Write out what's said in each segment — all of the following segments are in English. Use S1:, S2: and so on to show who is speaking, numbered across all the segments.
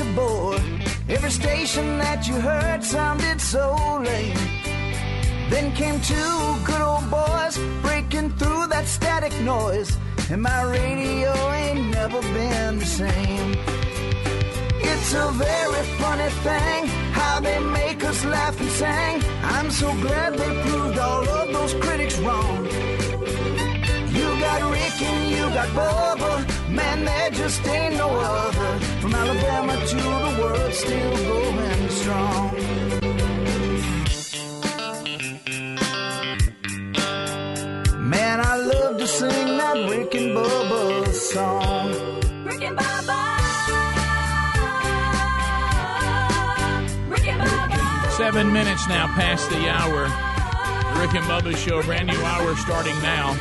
S1: you bored. Every station that you heard sounded so lame. Then came two good old boys breaking through that static noise, and my radio ain't never been the same. It's a very funny thing how they make us laugh and sing. I'm so glad they proved all of those critics wrong. You got Rick and you got Bubba, man, there just ain't no other. From Alabama to the world, still going strong. Man, I love to sing that Rick and Bubba song.
S2: Rick and Bubba. Rick and Bubba.
S3: Seven minutes now past the hour. Rick and Bubba's show, brand new hour starting now.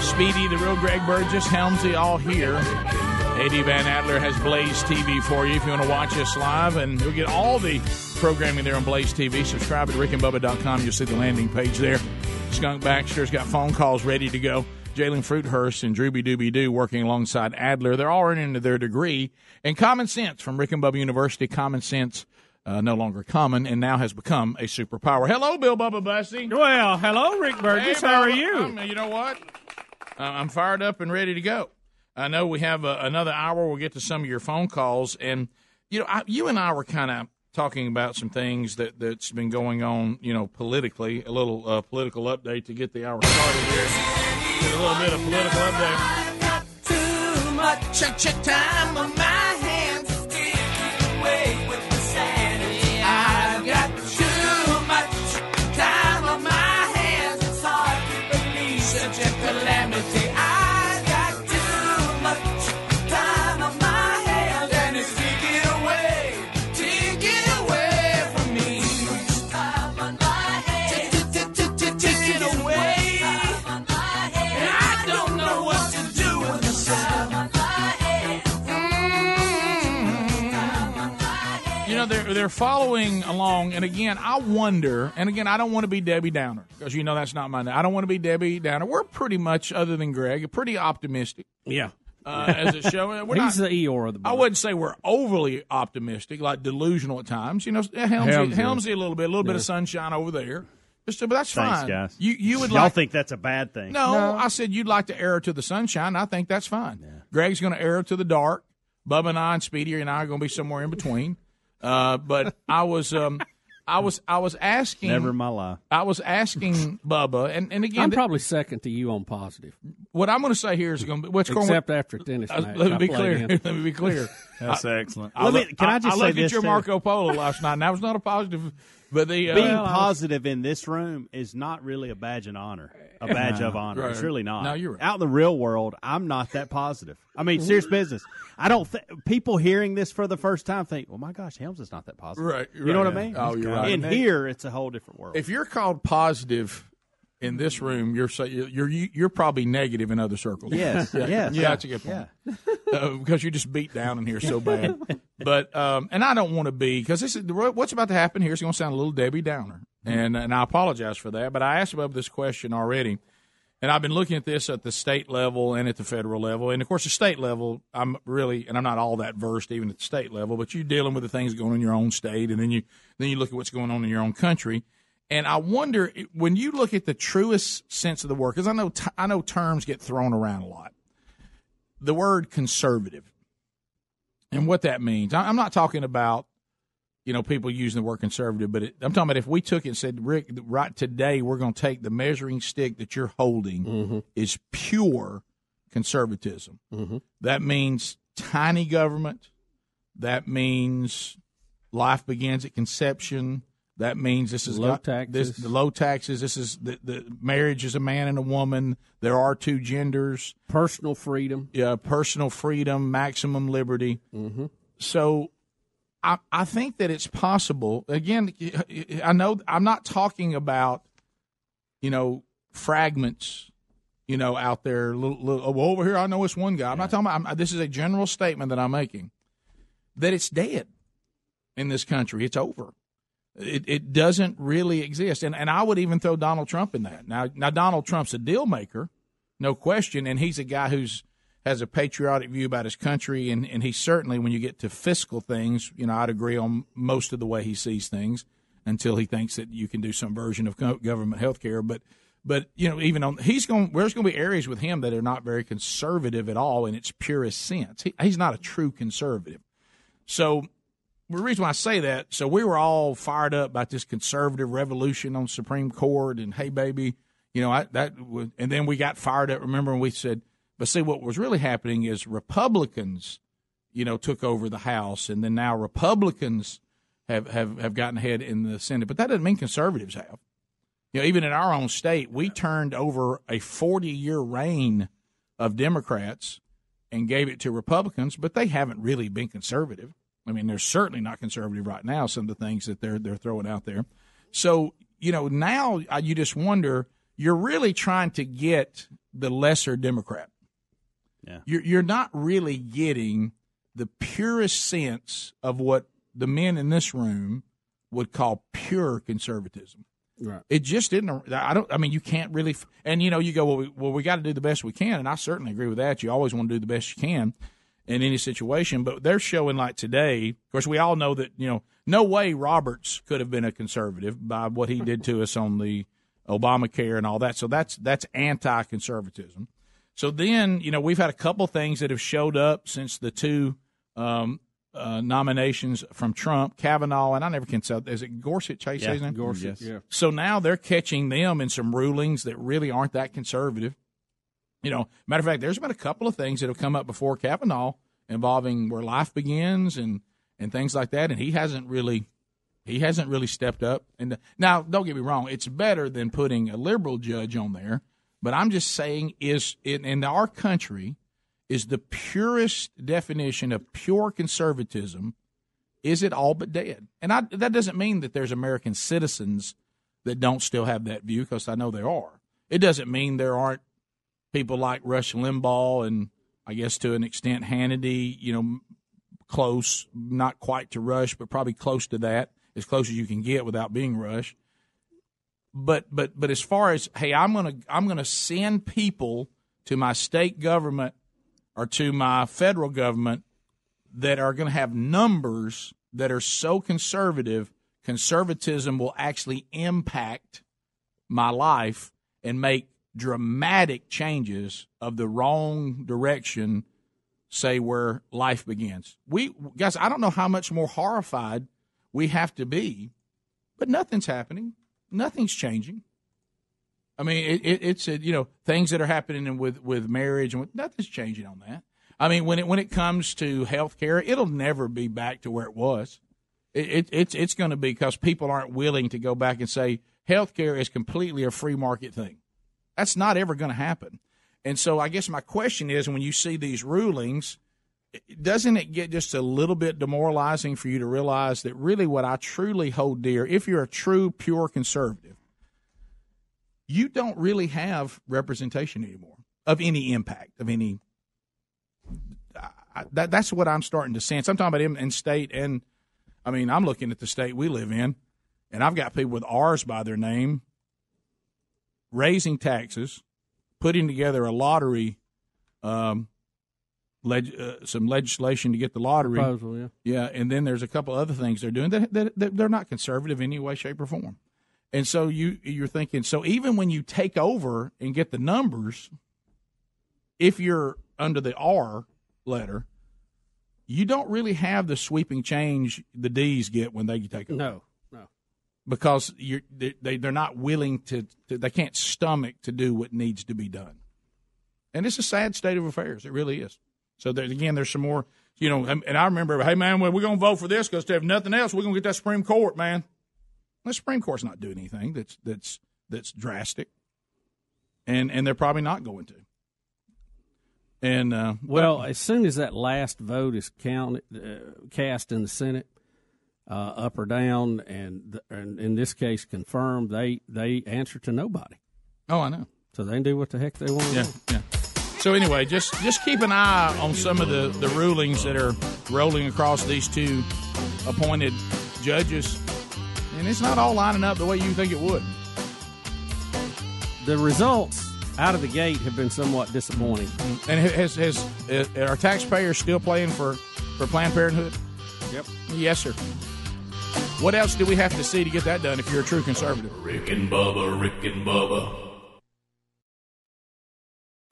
S3: Speedy, the real Greg Burgess, Helmsy, all here. A.D. Van Adler has Blaze TV for you if you want to watch us live, and you'll get all the programming there on Blaze TV. Subscribe at rickandbubba.com. You'll see the landing page there. Skunk Baxter's got phone calls ready to go. Jalen Fruithurst and Drooby Dooby Doo working alongside Adler. They're all earning their degree in common sense from Rick and Bubba University. Common sense, uh, no longer common, and now has become a superpower. Hello, Bill Bubba Bussey.
S4: Well, hello, Rick Burgess.
S3: Hey,
S4: How are you?
S3: I'm- you know what? Uh, I'm fired up and ready to go. I know we have uh, another hour. We'll get to some of your phone calls, and you know, I, you and I were kind of talking about some things that that's been going on. You know, politically, a little uh, political update to get the hour started here. Get a little bit of political update.
S2: Too much time on my
S3: they're they're following along, and again, I wonder. And again, I don't want to be Debbie Downer because you know that's not my. Name. I don't want to be Debbie Downer. We're pretty much, other than Greg, pretty optimistic.
S4: Yeah.
S3: uh, as a show. We're
S4: He's
S3: not,
S4: the Eeyore of the
S3: I wouldn't say we're overly optimistic, like delusional at times. You know, Helmsy,
S4: Helmsy.
S3: Helmsy, a little bit, a little bit of sunshine over there. Just, but that's
S5: Thanks,
S3: fine.
S5: guys.
S3: You you would
S5: Y'all
S3: like
S5: think that's a bad thing?
S3: no, I said you'd like to err to the sunshine. I think that's fine. Greg's going to err to the dark. Bubba and I and Speedy and I are going to be somewhere in between. Uh, but I was um, I was I was asking
S5: Never in my life.
S3: I was asking Bubba and, and again
S4: I'm
S3: th-
S4: probably second to you on positive,
S3: what I'm going to say here is going to be what's going
S4: except after tennis
S3: uh,
S4: match.
S3: let me be clear. Let me be clear.
S6: That's excellent.
S3: I
S5: Let me- can I just
S3: I
S5: say
S3: looked
S5: this,
S3: at your
S5: too?
S3: Marco Polo last night, and that was not a positive. But the uh,
S5: Being
S4: Well, I was-
S5: positive in this room is not really a badge of honor. A badge of honor.
S3: Right.
S5: It's really not.
S3: No, you're right.
S5: Out in the real world, I'm not that positive. I mean, serious business. I don't. Th- people hearing this for the first time think, "Well, my gosh, Helms is not that positive."
S3: Right,
S5: You know
S3: right.
S5: what I mean?
S3: Oh, you're right.
S5: In here, it's a whole different world.
S3: if you're called positive in this room, you're say- you're you're, probably negative in other circles.
S5: yes.
S3: Yeah,
S5: Yes.
S3: yeah, that's a good point. Uh, because you just beat down in here so bad. but um, and I don't want to be because this is what's about to happen here is going to sound a little Debbie Downer, and and I apologize for that. But I asked Bob this question already, and I've been looking at this at the state level and at the federal level, and of course the state level. I'm really and I'm not all that versed even at the state level, but you're dealing with the things going on in your own state, and then you then you look at what's going on in your own country. And I wonder when you look at the truest sense of the word, because I know t- I know terms get thrown around a lot the word conservative and what that means. I- I'm not talking about you know people using the word conservative, but it, I'm talking about if we took it and said, Rick, right today we're going to take the measuring stick that you're holding mm-hmm. is pure conservatism. Mm-hmm. That means tiny government. That means life begins at conception. That means this is
S4: Low
S3: got-
S4: taxes.
S3: This, the low taxes. This is the, the marriage is a man and a woman. There are two genders
S4: Personal freedom.
S3: Yeah, personal freedom, maximum liberty. Mm-hmm. So, I I think that it's possible. Again, I know I'm not talking about, you know, fragments, you know, out there. Little, little, oh, over here, I know it's one guy. I'm not talking about. I'm, this is a general statement that I'm making that it's dead in this country. It's over. It, it doesn't really exist, and and I would even throw Donald Trump in that. Now, now Donald Trump's a deal maker, no question, and he's a guy who's has a patriotic view about his country, and, and he certainly, when you get to fiscal things, you know, I'd agree on most of the way he sees things until he thinks that you can do some version of government health care. But, but you know, even on he's going, there's going to be areas with him that are not very conservative at all in its purest sense. He, he's not a true conservative. So the reason why I say that, so we were all fired up about this conservative revolution on Supreme Court, and hey, baby, you know I, that, and then we got fired up. Remember, and we said, but see, what was really happening is Republicans, you know, took over the House, and then now Republicans have have have gotten ahead in the Senate. But that doesn't mean conservatives have. You know, even in our own state, we turned over a forty-year reign of Democrats and gave it to Republicans, but they haven't really been conservative. I mean, they're certainly not conservative right now. Some of the things that they're they're throwing out there. So you know, now uh, you just wonder. You're really trying to get the lesser Democrat.
S7: Yeah.
S3: You're you're not really getting the purest sense of what the men in this room would call pure conservatism.
S4: Right.
S3: It just didn't. I don't. I mean, you can't really. And you know, you go, well, we, well, we got to do the best we can, and I certainly agree with that. You always want to do the best you can in any situation. But they're showing like today. Of course, we all know that you know, no way Roberts could have been a conservative by what he did to us on the Obamacare and all that. So that's that's anti-conservatism. So then, you know, we've had a couple things that have showed up since the two um, uh, nominations from Trump, Kavanaugh, and I never can tell. Is it Gorsuch? How you say his name?
S4: Gorsuch,
S7: Yes.
S4: yeah.
S3: So now they're catching them in some rulings that really aren't that conservative. You know, matter of fact, there's been a couple of things that have come up before Kavanaugh involving where life begins and and things like that, and he hasn't really he hasn't really stepped up. And now, don't get me wrong, it's better than putting a liberal judge on there. But I'm just saying, is in, in our country, is the purest definition of pure conservatism is it all but dead? And I, that doesn't mean that there's American citizens that don't still have that view, because I know there are. It doesn't mean there aren't people like Rush Limbaugh and I guess to an extent Hannity, you know, close, not quite to Rush, but probably close to that, as close as you can get without being Rush. But but but as far as hey, I'm gonna I'm gonna send people to my state government or to my federal government that are going to have numbers that are so conservative, conservatism will actually impact my life and make dramatic changes of the wrong direction, say where life begins. We guys, I don't know how much more horrified we have to be, but nothing's happening. Nothing's changing. I mean, it, it, it's uh, you know things that are happening with with marriage and with, nothing's changing on that. I mean, when it when it comes to health care, it'll never be back to where it was. It, it it's it's going to be because people aren't willing to go back and say health care is completely a free market thing. That's not ever going to happen. And so, I guess my question is, when you see these rulings, doesn't it get just a little bit demoralizing for you to realize that really what I truly hold dear, if you're a true, pure conservative, you don't really have representation anymore of any impact, of any. I, that, that's what I'm starting to sense. I'm talking about in, in state, and I mean, I'm looking at the state we live in, and I've got people with R's by their name raising taxes, putting together a lottery, um, leg, uh, some legislation to get the lottery.
S4: Proposal, yeah.
S3: Yeah, and then there's a couple other things they're doing that, that, that they're not conservative in any way, shape, or form. And so you you're thinking so even when you take over and get the numbers, if you're under the R letter, you don't really have the sweeping change the D's get when they take over
S4: No, no.
S3: Because they they- they're not willing to, to they can't stomach to do what needs to be done, and it's a sad state of affairs. It really is. So there, again, there's some more, you know, and I remember, hey man, we're gonna vote for this because if nothing else, we're gonna get that Supreme Court, man. The Supreme Court's not doing anything that's that's that's drastic, and and they're probably not going to. And uh,
S4: Well, as soon as that last vote is counted, uh, cast in the Senate, uh, up or down, and, and in this case confirmed, they they answer to nobody,
S3: oh, I know.
S4: so they can do what the heck they want. to
S3: Yeah,
S4: do.
S3: yeah. So anyway, just just keep an eye on some of the, the rulings that are rolling across these two appointed judges, and it's not all lining up the way you think it would.
S4: The results out of the gate have been somewhat disappointing.
S3: And has, has, has are taxpayers still playing for, for Planned Parenthood?
S7: Yep.
S3: Yes, sir. What else do we have to see to get that done if you're a true conservative?
S8: Rick and Bubba, Rick and Bubba.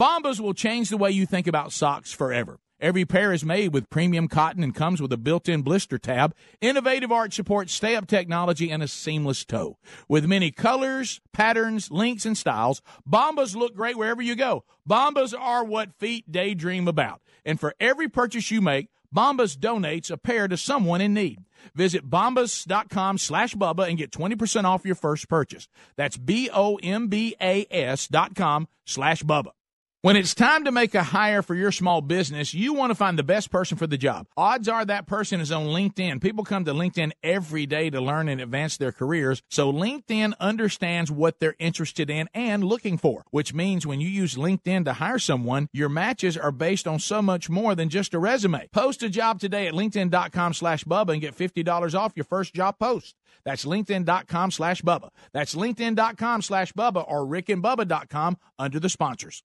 S3: Bombas will change the way you think about socks forever. Every pair is made with premium cotton and comes with a built-in blister tab, innovative arch support, stay-up technology, and a seamless toe. With many colors, patterns, lengths, and styles, Bombas look great wherever you go. Bombas are what feet daydream about. And for every purchase you make, Bombas donates a pair to someone in need. Visit bombas.com slash Bubba and get 20% off your first purchase. That's B-O-M-B-A-S dot com slash Bubba. When it's time to make a hire for your small business, you want to find the best person for the job. Odds are that person is on LinkedIn. People come to LinkedIn every day to learn and advance their careers. So LinkedIn understands what they're interested in and looking for, which means when you use LinkedIn to hire someone, your matches are based on so much more than just a resume. Post a job today at LinkedIn.com slash Bubba and get $50 off your first job post. That's LinkedIn.com slash Bubba. That's LinkedIn.com slash Bubba or RickandBubba.com under the sponsors.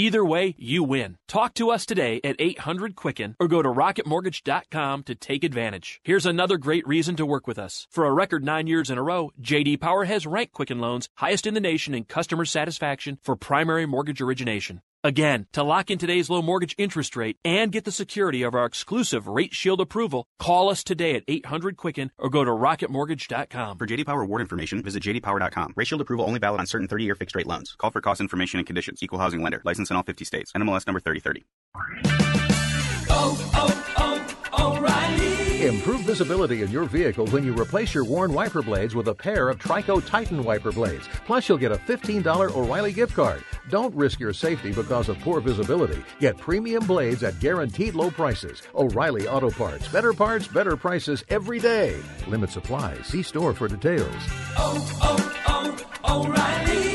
S9: Either way, you win. Talk to us today at 800 Quicken or go to rocketmortgage.com to take advantage. Here's another great reason to work with us. For a record nine years in a row, JD Power has ranked Quicken Loans highest in the nation in customer satisfaction for primary mortgage origination. Again, to lock in today's low mortgage interest rate and get the security of our exclusive Rate Shield approval, call us today at 800 Quicken or go to rocketmortgage.com.
S10: For JD Power award information, visit jdpower.com. Rate Shield approval only valid on certain 30-year fixed rate loans. Call for cost information and conditions. Equal housing lender. License in all 50 states. NMLS number 3030.
S8: Oh, oh, oh, O'Reilly.
S11: Improve visibility in your vehicle when you replace your worn wiper blades with a pair of Trico Titan wiper blades. Plus, you'll get a $15 O'Reilly gift card. Don't risk your safety because of poor visibility. Get premium blades at guaranteed low prices. O'Reilly Auto Parts. Better parts, better prices every day. Limit supply. See store for details.
S8: Oh, oh, oh, O'Reilly.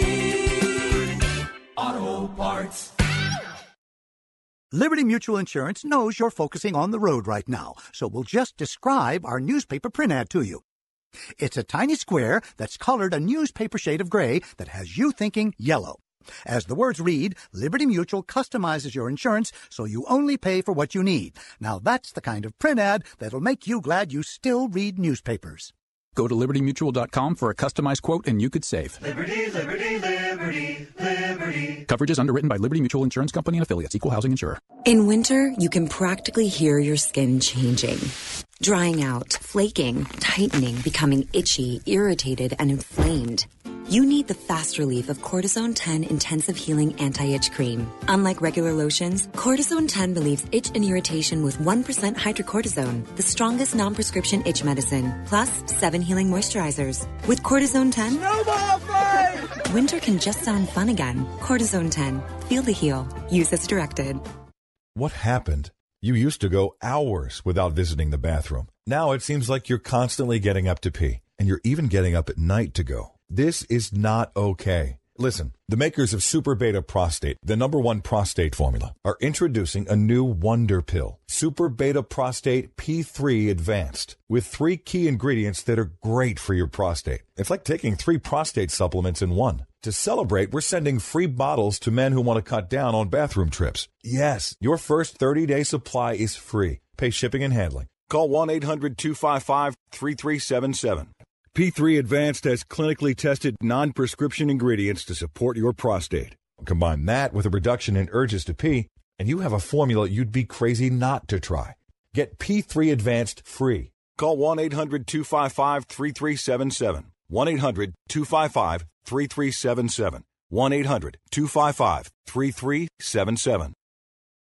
S8: Auto Parts.
S12: Liberty Mutual Insurance knows you're focusing on the road right now, so we'll just describe our newspaper print ad to you. It's a tiny square that's colored a newspaper shade of gray that has you thinking yellow. As the words read, Liberty Mutual customizes your insurance so you only pay for what you need. Now that's the kind of print ad that'll make you glad you still read newspapers.
S13: Go to libertymutual.com for a customized quote and you could save.
S8: Liberty, liberty, liberty, liberty.
S13: Coverage is underwritten by Liberty Mutual Insurance Company and affiliates, equal housing insurer.
S14: In winter, you can practically hear your skin changing. Drying out, flaking, tightening, becoming itchy, irritated, and inflamed. You need the fast relief of Cortisone 10 Intensive Healing Anti-Itch Cream. Unlike regular lotions, Cortisone 10 relieves itch and irritation with 1% hydrocortisone, the strongest non-prescription itch medicine, plus 7 healing moisturizers. With Cortisone 10,
S8: No more fight!
S14: winter can just sound fun again. Cortisone 10. Feel the heal. Use as directed.
S15: What happened? You used to go hours without visiting the bathroom. Now it seems like you're constantly getting up to pee, and you're even getting up at night to go. This is not okay. Listen, the makers of Super Beta Prostate, the number one prostate formula, are introducing a new wonder pill, Super Beta Prostate P3 Advanced, with three key ingredients that are great for your prostate. It's like taking three prostate supplements in one. To celebrate, we're sending free bottles to men who want to cut down on bathroom trips. Yes, your first 30 day supply is free. Pay shipping and handling. Call 1 800 255 3377. P3 Advanced has clinically tested non prescription ingredients to support your prostate. Combine that with a reduction in urges to pee, and you have a formula you'd be crazy not to try. Get P3 Advanced free. Call 1 800 255 3377. 1 800 255 3377. 1 800 255 3377.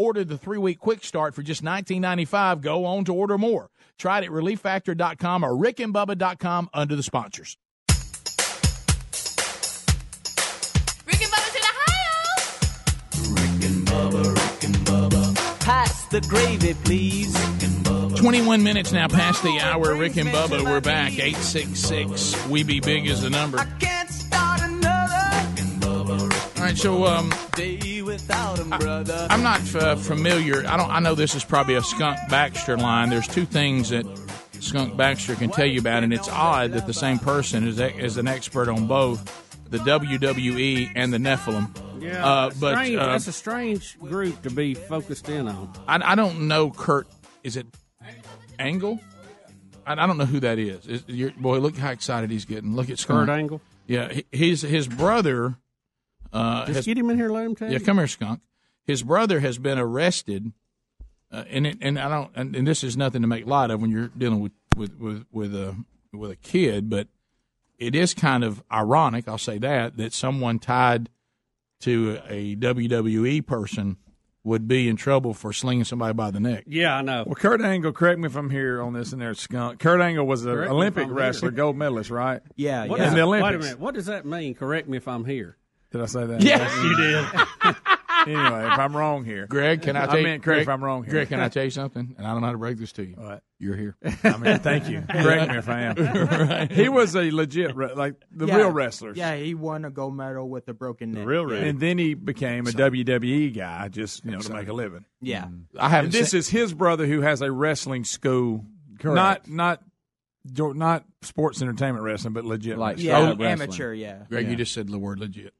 S3: ordered the three week quick start for just $19.95 go on to order more. Try it at relieffactor.com or rickandbubba.com under the sponsors.
S8: Rick and Bubba's in Ohio. Rick and Bubba, Rick and Bubba.
S16: Pass the gravy, please.
S3: 21 minutes now past the hour. Rick and Bubba, we're back. 866 We Be Big is the number.
S8: Can't start another
S3: All right, so um,
S16: Day without 'em, brother.
S3: I'm not uh, familiar. I don't. I know this is probably a Skunk Baxter line. There's two things that Skunk Baxter can tell you about, and it's odd that the same person is, is an expert on both the WWE and the Nephilim.
S4: Yeah,
S3: uh, but
S4: strange,
S3: uh,
S4: that's a strange group to be focused in on.
S3: I, I don't know Kurt. Is it Angle? I, I don't know who that is. is you're, boy, look how excited he's getting. Look at Skunk.
S4: Kurt Angle?
S3: Yeah, he, his his brother. Uh,
S4: Just
S3: has-
S4: get him in here, let him tell
S3: Yeah,
S4: you.
S3: come here, skunk. His brother has been arrested, uh, and it, and I don't and, and this is nothing to make light of when you're dealing with with with with a with a kid, but it is kind of ironic. I'll say that that someone tied to a WWE person would be in trouble for slinging somebody by the neck.
S4: Yeah, I know.
S6: Well, Kurt Angle, correct me if I'm here on this and there, skunk. Kurt Angle was an
S4: Correct
S6: Olympic wrestler, gold medalist, right?
S7: Yeah,
S4: What
S6: In
S4: does-
S6: the
S4: Wait a minute. What does that mean? Correct me if I'm here.
S6: Did I say that?
S3: Yes, you did.
S6: anyway, if I'm wrong here,
S3: Greg, can I? Tell
S6: I
S3: you-
S6: meant correct
S3: Greg,
S6: if I'm wrong here.
S3: Greg, can I tell you something? And I don't know how to break this to you.
S6: What?
S3: You're here.
S6: I mean, thank you. Correct me if I am.
S3: Right.
S6: He was a legit, re- like the
S17: Yeah.
S6: real wrestlers.
S17: Yeah, he won a gold medal with a broken neck. Real real.
S6: And then he became a WWE guy, just you know, to make a living.
S17: Yeah. Mm.
S3: I haven't
S6: this
S3: seen-
S6: is his brother who has a wrestling school,
S17: Correct.
S6: not not not sports entertainment wrestling, but legit,
S17: Like. Yeah, Oh, amateur, yeah.
S3: Greg,
S6: Yeah.
S3: you just said the word legit.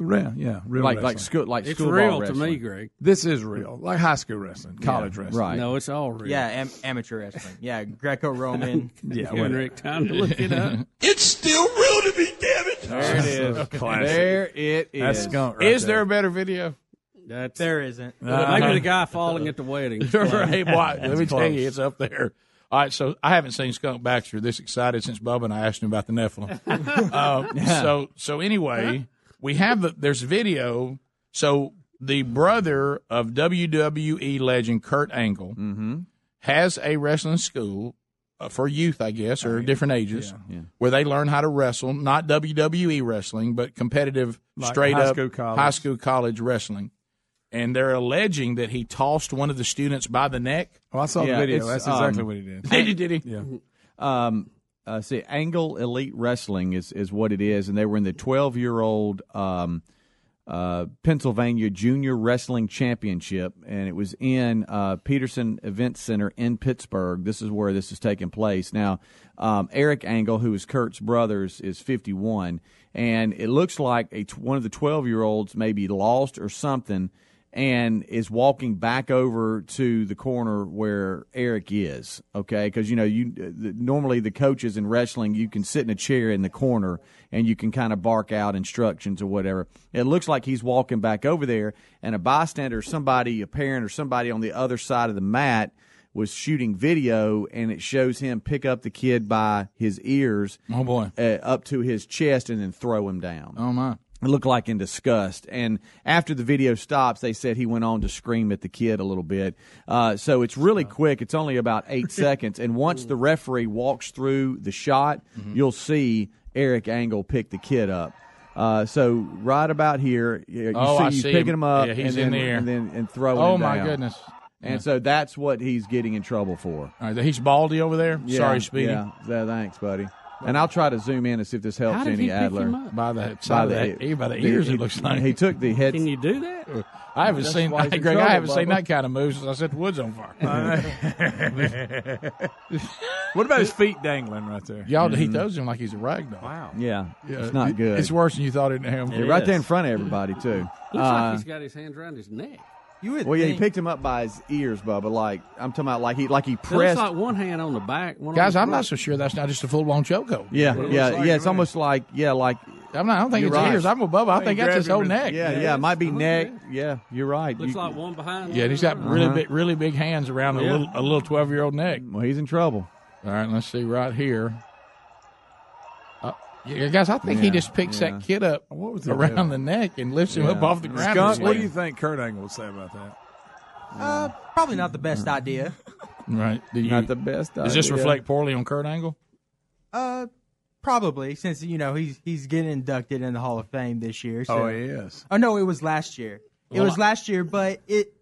S6: Yeah, yeah, real
S7: Like- like
S6: wrestling.
S7: school- like
S4: It's school real to me. Greg.
S6: This is real, like high school wrestling, college
S17: Yeah,
S6: wrestling.
S7: right.
S4: No, it's all real.
S17: Yeah, am- amateur wrestling. Yeah, Greco-Roman.
S6: Yeah,
S4: You and Rick, time to look it up.
S8: It's still real to me, damn it.
S7: There it is.
S6: Classic.
S7: There it is.
S6: That's skunk. Right
S3: is there a better video?
S4: That's
S17: There isn't.
S4: maybe the guy falling at the wedding.
S3: right, boy, let me
S6: That's
S3: tell you, it's up there. All right, so I haven't seen Skunk Baxter this excited since Bubba and I asked him about the Nephilim. uh, so, so anyway, we have the there's video. So the brother of WWE legend Kurt Angle has a wrestling school uh, for youth, I guess, or different ages,
S7: Yeah.
S3: where they learn how to wrestle, not WWE wrestling, but competitive,
S6: Like
S3: straight
S6: high
S3: up
S6: school, college.
S3: high school, college wrestling. And they're alleging that he tossed one of the students by the neck.
S6: Oh, I saw
S7: Yeah,
S6: the video. That's exactly
S7: um,
S6: what he did.
S3: Did he? Did he?
S6: Yeah.
S7: Um, uh, see, Angle Elite Wrestling is, is what it is, and they were in the 12 year old um, uh, Pennsylvania Junior Wrestling Championship, and it was in uh, Petersen Event Center in Pittsburgh. This is where this is taking place. Now, um, Eric Angle, who is Kurt's brother, is 51, and it looks like a one of the 12 year olds maybe lost or something and is walking back over to the corner where Eric is. Okay, because you know you the, normally the coaches in wrestling you can sit in a chair in the corner and you can kind of bark out instructions or whatever. It looks like he's walking back over there, and a bystander, somebody, a parent, or somebody on the other side of the mat was shooting video, and it shows him pick up the kid by his ears.
S3: Oh boy,
S7: uh, up to his chest and then throw him down.
S3: Oh my.
S7: It looked like in disgust. And after the video stops, they said he went on to scream at the kid a little bit. Uh, so it's really quick. It's only about eight seconds. And once the referee walks through the shot,
S3: Mm-hmm.
S7: you'll see Eric Angle pick the kid up. Uh, so right about here, you you
S3: Oh,
S7: see
S3: I
S7: he's
S3: see
S7: picking
S3: him.
S7: him up
S3: Yeah, he's
S7: and,
S3: in
S7: then,
S3: the air.
S7: and then and throwing
S3: Oh my
S7: down.
S3: goodness.
S7: And
S3: Yeah.
S7: so that's what he's getting in trouble for.
S3: All right, he's baldy over there.
S7: Yeah,
S3: Sorry, Speedy.
S7: Yeah, thanks, buddy. And I'll try to zoom in and see if this helps
S3: How did
S7: any
S3: he pick
S7: Adler.
S3: him up? By the side of the- by the ears, it looks like.
S7: he took the head.
S4: Can you do that?
S3: I haven't
S7: That's
S3: seen
S7: why he's in
S3: Greg. I
S7: trouble,
S3: haven't seen
S7: Bubba.
S3: that kind of move since I set the woods on fire.
S6: what about his feet dangling right there?
S3: Y'all, he throws him like he's a rag doll.
S6: Wow.
S7: Yeah,
S3: Yeah,
S7: it's not
S3: it-
S7: good.
S3: It's worse than you thought it him.
S7: Yeah, right there in front of everybody too.
S4: Looks
S7: Uh,
S4: like he's got his hands around his neck.
S17: You would
S7: Well, yeah, he
S17: think-
S7: picked him up by his ears, Bubba. Like I'm talking about, like he like he
S4: It looks
S7: pressed.
S4: like one hand on the back. One
S3: Guys,
S4: on the
S3: I'm not so sure that's not just a full blown chokehold.
S7: yeah,
S3: What it
S7: yeah,
S3: looks like
S7: yeah. It's
S3: me.
S7: almost like yeah, like
S3: I'm not. I don't think
S7: You're
S3: it's
S7: right.
S3: ears. I'm above. I
S7: He
S3: think that's his
S7: grabbed
S3: whole
S7: him
S3: neck.
S7: in- Yeah, yeah, it might be neck. Yeah, you're right.
S4: Looks
S7: You-
S4: like one behind.
S3: Yeah,
S4: one
S3: he's got
S4: in front.
S3: really
S7: Uh-huh.
S3: big, really big hands around a
S4: Yeah.
S3: little, a little twelve year old neck.
S7: Well, he's in trouble.
S3: All right, let's see right here. Yeah, guys, I think he just picks
S7: yeah.
S3: that kid up
S6: What was
S3: around
S6: doing?
S3: the neck and lifts him up off the ground.
S6: Skunk,
S3: and
S6: what do you think Kurt Angle would say about that?
S17: Uh, probably not the best idea.
S3: Right? Do you,
S7: Not the best.
S3: does this reflect poorly on Kurt Angle?
S17: Uh, probably since you know he's he's getting inducted in the Hall of Fame this year. So.
S6: Oh, he is.
S17: Oh no, it was last year. It
S4: Well,
S17: was last year, but it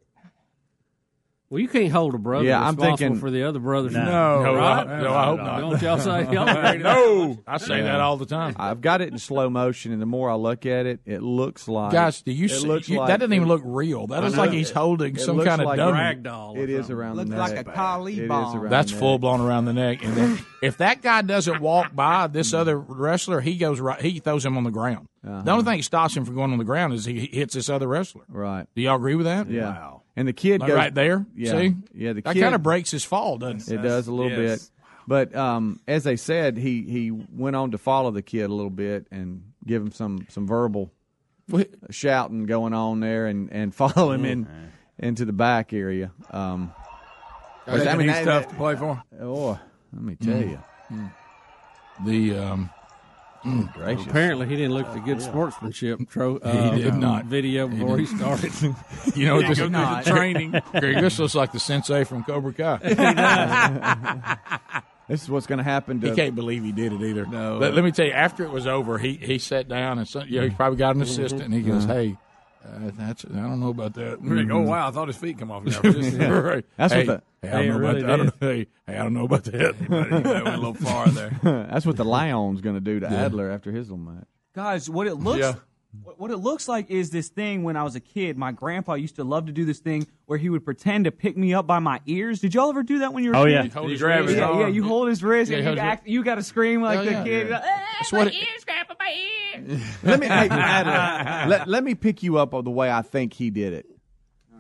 S4: Well, you can't hold a brother
S7: Yeah, I'm thinking-
S4: for the other brother's.
S6: No,
S3: No,
S4: right?
S3: I, no, I hope not.
S4: Don't y'all say? Y'all
S3: no, I say that all the time.
S7: I've got it in slow motion, and the more I look at it, it looks like
S3: Guys, do you
S7: it
S3: see?
S7: looks
S3: you-
S7: like-
S3: that doesn't even look real. That looks like he's holding
S7: It
S3: some
S7: looks
S3: kind of
S7: like
S3: dummy.
S4: rag doll.
S7: It is around
S17: looks
S7: the
S17: like
S7: neck.
S17: a Kali
S7: It is
S17: bomb.
S7: around
S3: That's
S7: the
S3: full blown around the neck. And then if that guy doesn't walk by this other wrestler, he goes right. He throws him on the ground. The uh-huh. only thing that stops him from going on the ground is he hits this other wrestler.
S7: Right.
S3: Do y'all agree with that?
S7: Yeah.
S6: Wow.
S7: And the kid
S3: Like
S7: goes
S3: right there.
S7: Yeah.
S3: See?
S7: Yeah. The
S3: That
S7: kid
S3: kind of breaks his fall, doesn't it?
S7: It does a little
S6: Yes.
S7: bit. But um, as they said, he, he went on to follow the kid a little bit and give him some, some verbal
S3: What-
S7: shouting going on there and, and follow him in
S3: Mm-hmm.
S7: into the back area. Um,
S6: I mean,
S7: that-
S6: tough
S7: that-
S6: to play for.
S7: oh, let me tell you.
S3: The um,
S7: Gracious.
S4: Apparently, he didn't look at the good sportsmanship tro- uh,
S3: He did not.
S4: video before he started.
S3: you know what this
S17: did not.
S3: training. Greg, this looks like the sensei from Cobra Kai.
S7: This is what's going to happen to
S3: He can't believe he did it either.
S6: No.
S3: But let me tell you, after it was over, he he sat down and some, you know, he probably got an assistant, and he goes,
S7: Uh-huh.
S3: "Hey, uh, that's I don't know about that."
S6: We're like, oh wow, I thought his feet come off. Now just a
S3: right.
S7: That's
S3: hey,
S7: what
S3: hey, I don't know
S4: it
S3: about
S4: really
S3: that. I don't, hey, hey, I don't know about that.
S6: He went a little far there.
S7: That's what the Lion's going to do to Adler after his little match.
S2: Guys, what it looks
S3: Yeah.
S2: What what it looks like is this thing when I was a kid. My grandpa used to love to do this thing where he would pretend to pick me up by my ears. Did y'all ever do that when you were
S18: Oh,
S2: a
S18: yeah.
S2: kid?
S3: Hold
S6: You
S3: his
S6: grab
S3: wrist.
S6: his
S2: Yeah,
S6: arm.
S2: yeah, you hold his wrist
S3: Yeah,
S2: and you act you gotta scream like
S3: Oh,
S2: the
S3: yeah.
S2: kid.
S3: Yeah.
S2: Like, "Ah, my
S3: what it-
S2: ears, grandpa, my ears.
S7: Let me hey, Adler, let, let me pick you up on the way I think he did it.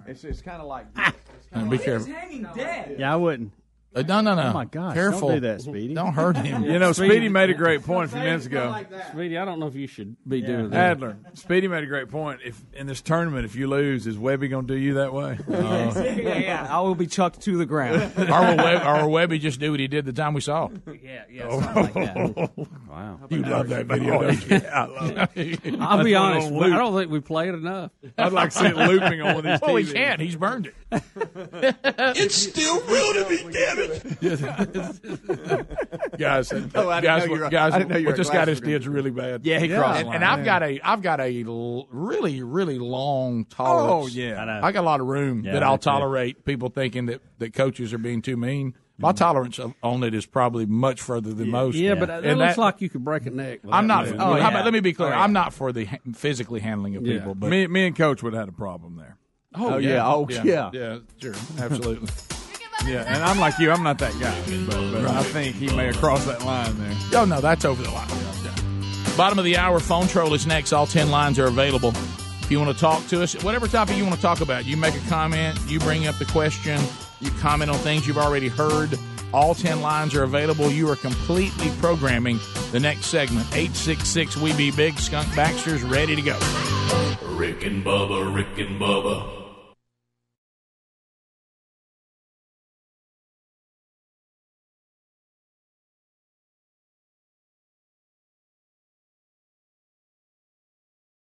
S7: It's, it's kind of like this. It's kinda
S3: be
S7: like-
S3: careful.
S2: Hanging dead.
S18: Yeah, I wouldn't.
S3: Uh, no, no, no.
S18: Oh my gosh!
S3: Careful.
S18: Don't do that, Speedy.
S3: Don't hurt him.
S6: You know, Speedy made a great point a few minutes ago.
S4: Speedy, I don't know if you should be doing that.
S6: Adler, Speedy made a great point. If in this tournament, if you lose, is Webby going to do you that way?
S2: yeah, yeah. I will be chucked to the ground.
S3: Or will, Web, or will Webby just do what he did the time we saw?
S2: yeah, yeah, something like that.
S4: Wow.
S3: You love that video, don't you?
S6: I love it.
S4: I'll be honest. I don't think we played enough.
S6: I'd like to see it looping on one of these
S3: Well, he can't. He's burned it.
S8: It's still real to me, damn it.
S3: guys,
S7: Oh, I
S3: guys,
S7: were-
S3: guys,
S7: I didn't know
S3: what this guy just
S7: was gonna
S3: did is really bad.
S2: Yeah, he crossed
S3: and,
S2: the
S3: and. I've got a, I've got a l- really, really long tolerance.
S6: Oh yeah.
S18: I know.
S3: I got a lot of room
S18: Yeah,
S3: that
S18: I
S3: I'll
S18: do too.
S3: tolerate people thinking that, that coaches are being too mean. My mm-hmm. tolerance on it is probably much further than most.
S4: Yeah, but it
S3: And
S4: looks
S3: that-
S4: like you could break a neck.
S3: I'm not.
S4: move.
S3: oh,
S2: yeah.
S3: how about, let me be oh, clear.
S2: Oh, yeah.
S3: I'm not for the ha- physically handling of
S4: Yeah.
S3: people. But
S6: Me, me and Coach would have had a problem there.
S7: Oh, oh yeah. Oh, yeah.
S3: yeah, sure, absolutely.
S6: Yeah, and I'm like you. I'm not that guy, but, but I think he may have crossed that line there.
S3: Oh no, that's over the line. Yeah. Bottom of the hour, phone troll is next. All ten lines are available. If you want to talk to us, whatever topic you want to talk about, you make a comment, you bring up the question, you comment on things you've already heard. All ten lines are available. You are completely programming the next segment. Eight six six We Be Big. Skunk Baxter's ready to go.
S8: Rick and Bubba, Rick and Bubba.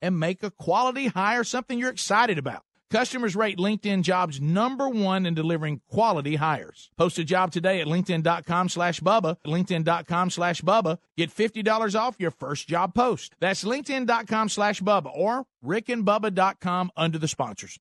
S3: and make a quality hire something you're excited about. Customers rate LinkedIn jobs number one in delivering quality hires. Post a job today at LinkedIn.com slash Bubba. LinkedIn.com slash Bubba. Get $50 off your first job post. That's LinkedIn.com slash Bubba or RickandBubba.com under the sponsors.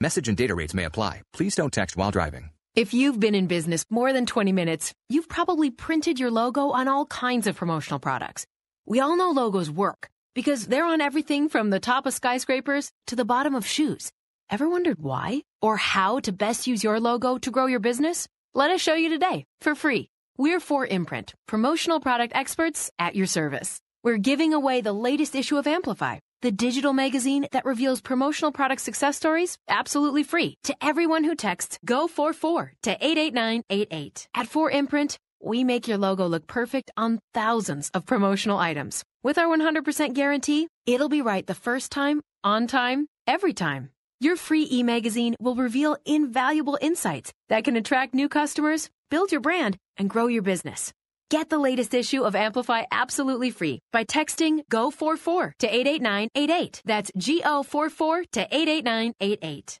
S18: Message and data rates may apply. Please don't text while driving.
S19: If you've been in business more than 20 minutes, you've probably printed your logo on all kinds of promotional products. We all know logos work because they're on everything from the top of skyscrapers to the bottom of shoes. Ever wondered why or how to best use your logo to grow your business? Let us show you today for free. We're 4imprint, promotional product experts at your service. We're giving away the latest issue of Amplify, the digital magazine that reveals promotional product success stories absolutely free to everyone who texts GO44 to 88988. At 4imprint, we make your logo look perfect on thousands of promotional items. With our 100% guarantee, it'll be right the first time, on time, every time. Your free e-magazine will reveal invaluable insights that can attract new customers, build your brand, and grow your business. Get the latest issue of Amplify absolutely free by texting GO44 to 88988. That's G-O44 to 88988.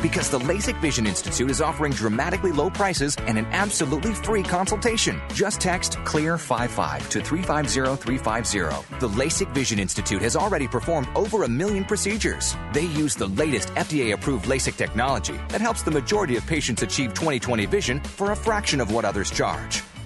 S18: Because the LASIK Vision Institute is offering dramatically low prices and an absolutely free consultation. Just text CLEAR55 to 350350. The LASIK Vision Institute has already performed over a million procedures. They use the latest FDA approved LASIK technology that helps the majority of patients achieve 20/20 vision for a fraction of what others charge.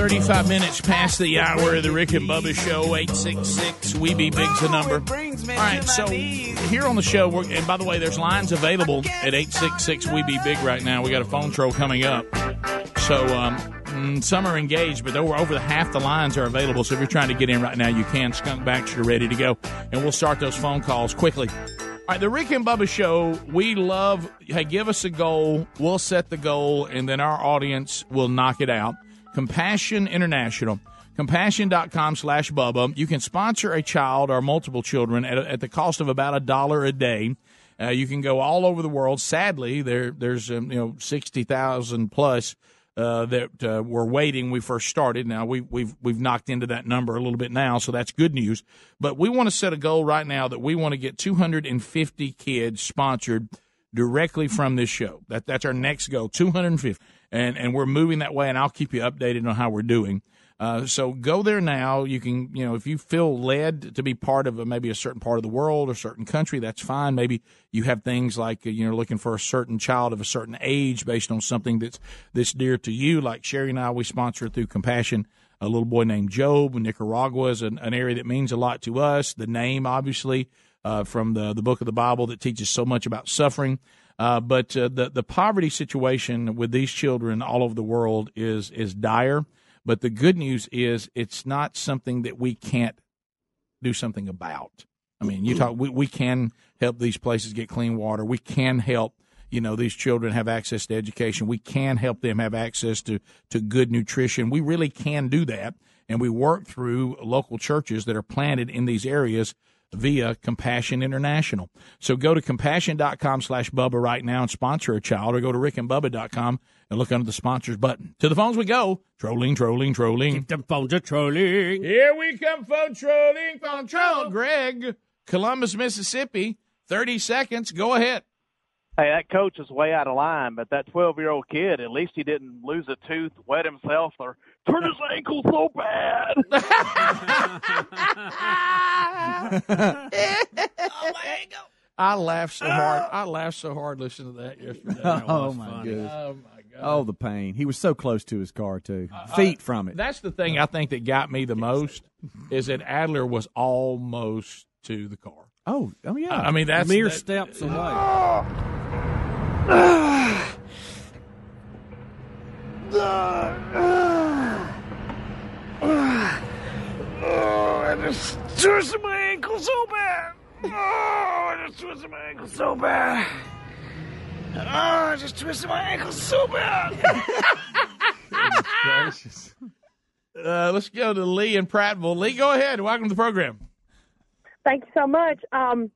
S3: 35 minutes past the hour of the Rick and Bubba Show. 866 We Be Big's the number. All right, so here on the show, we're, and by the way, there's lines available at 866 We Be Big right now. We got a phone troll coming up. So um, mm, some are engaged, but over, over half the lines are available. So if you're trying to get in right now, you can. Skunk Baxter ready to go. And we'll start those phone calls quickly. All All right, the Rick and Bubba show, we love, hey, give us a goal. We'll set the goal, and then our audience will knock it out. Compassion International. Compassion.com slash Bubba. You can sponsor a child or multiple children at, at the cost of about a dollar a day. Uh, you can go all over the world. Sadly, there there's um, you know sixty thousand plus uh, that uh, were waiting. We first started. Now we, we've we've knocked into that number a little bit now, so that's good news. But we want to set a goal right now that we want to get two hundred and fifty kids sponsored directly from this show. That that's our next goal, two hundred and fifty, and and we're moving that way. And I'll keep you updated on how we're doing. Uh, so go there now. You can, you know, if you feel led to be part of a, maybe a certain part of the world or certain country, that's fine. Maybe you have things like uh, you know looking for a certain child of a certain age based on something that's that's dear to you. Like Sherry and I, we sponsor through Compassion a little boy named Job. Nicaragua is an, an area that means a lot to us. The name, obviously, uh, from the the book of the Bible that teaches so much about suffering. Uh, but uh, the the poverty situation with these children all over the world is is dire. But the good news is it's not something that we can't do something about. I mean, you talk, we, we can help these places get clean water. We can help, you know, these children have access to education. We can help them have access to, to good nutrition. We really can do that. And we work through local churches that are planted in these areas via Compassion International. So go to compassion.com slash Bubba right now and sponsor a child or go to rickandbubba.com and look under the sponsors button. To the phones we go. Trolling, trolling, trolling. Keep
S4: them phones a trolling.
S3: Here we come, phone trolling, phone troll. Greg, Columbus, Mississippi. 30 seconds. Go ahead.
S20: Hey, that coach is way out of line, but that 12 year old kid, at least he didn't lose a tooth, wet himself, or turn his ankle so bad.
S3: I laughed so hard. I laughed so hard listening to that yesterday.
S7: Oh my goodness!
S3: Oh my god!
S7: Oh, the pain. He was so close to his car too,
S3: Uh,
S7: feet from it.
S3: That's the thing I think that got me the most is that Adler was almost to the car.
S7: Oh, oh yeah.
S3: I mean, that's
S4: mere
S3: that-
S4: steps away.
S8: Oh, I just twisted my ankle so bad. Oh, I just twisted my ankle so bad. Oh, I just twisted my ankle so bad.
S3: Uh, let's go to Lee in Prattville. Lee, go ahead. Welcome to the program.
S21: Thank you so much. Um,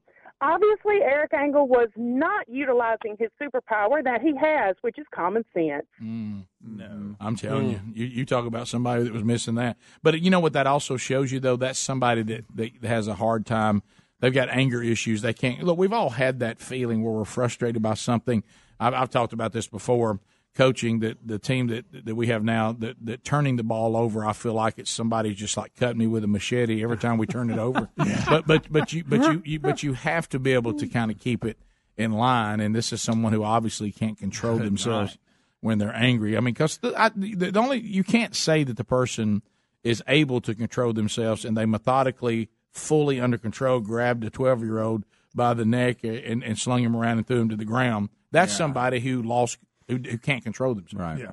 S21: obviously, Eric Angle was not utilizing his superpower that he has, which is common sense. Mm. Mm-hmm.
S3: No, I'm telling you, mm. you, you talk about somebody that was missing that. But you know what that also shows you, though? That's somebody that, that has a hard time. They've got anger issues. They can't look. We've all had that feeling where we're frustrated by something. I've, I've talked about this before. Coaching that the team that that we have now, that, that turning the ball over, I feel like it's somebody just like cutting me with a machete every time we turn it over. But but but you but you, you but you have to be able to kind of keep it in line. And this is someone who obviously can't control
S6: Could
S3: themselves
S6: not.
S3: when they're angry. I mean, because the, the, the only you can't say that the person is able to control themselves and they methodically, fully under control, grabbed a twelve year old by the neck and, and slung him around and threw him to the ground. That's
S6: Yeah.
S3: somebody who lost who, who can't control themselves.
S7: Right.
S3: Yeah.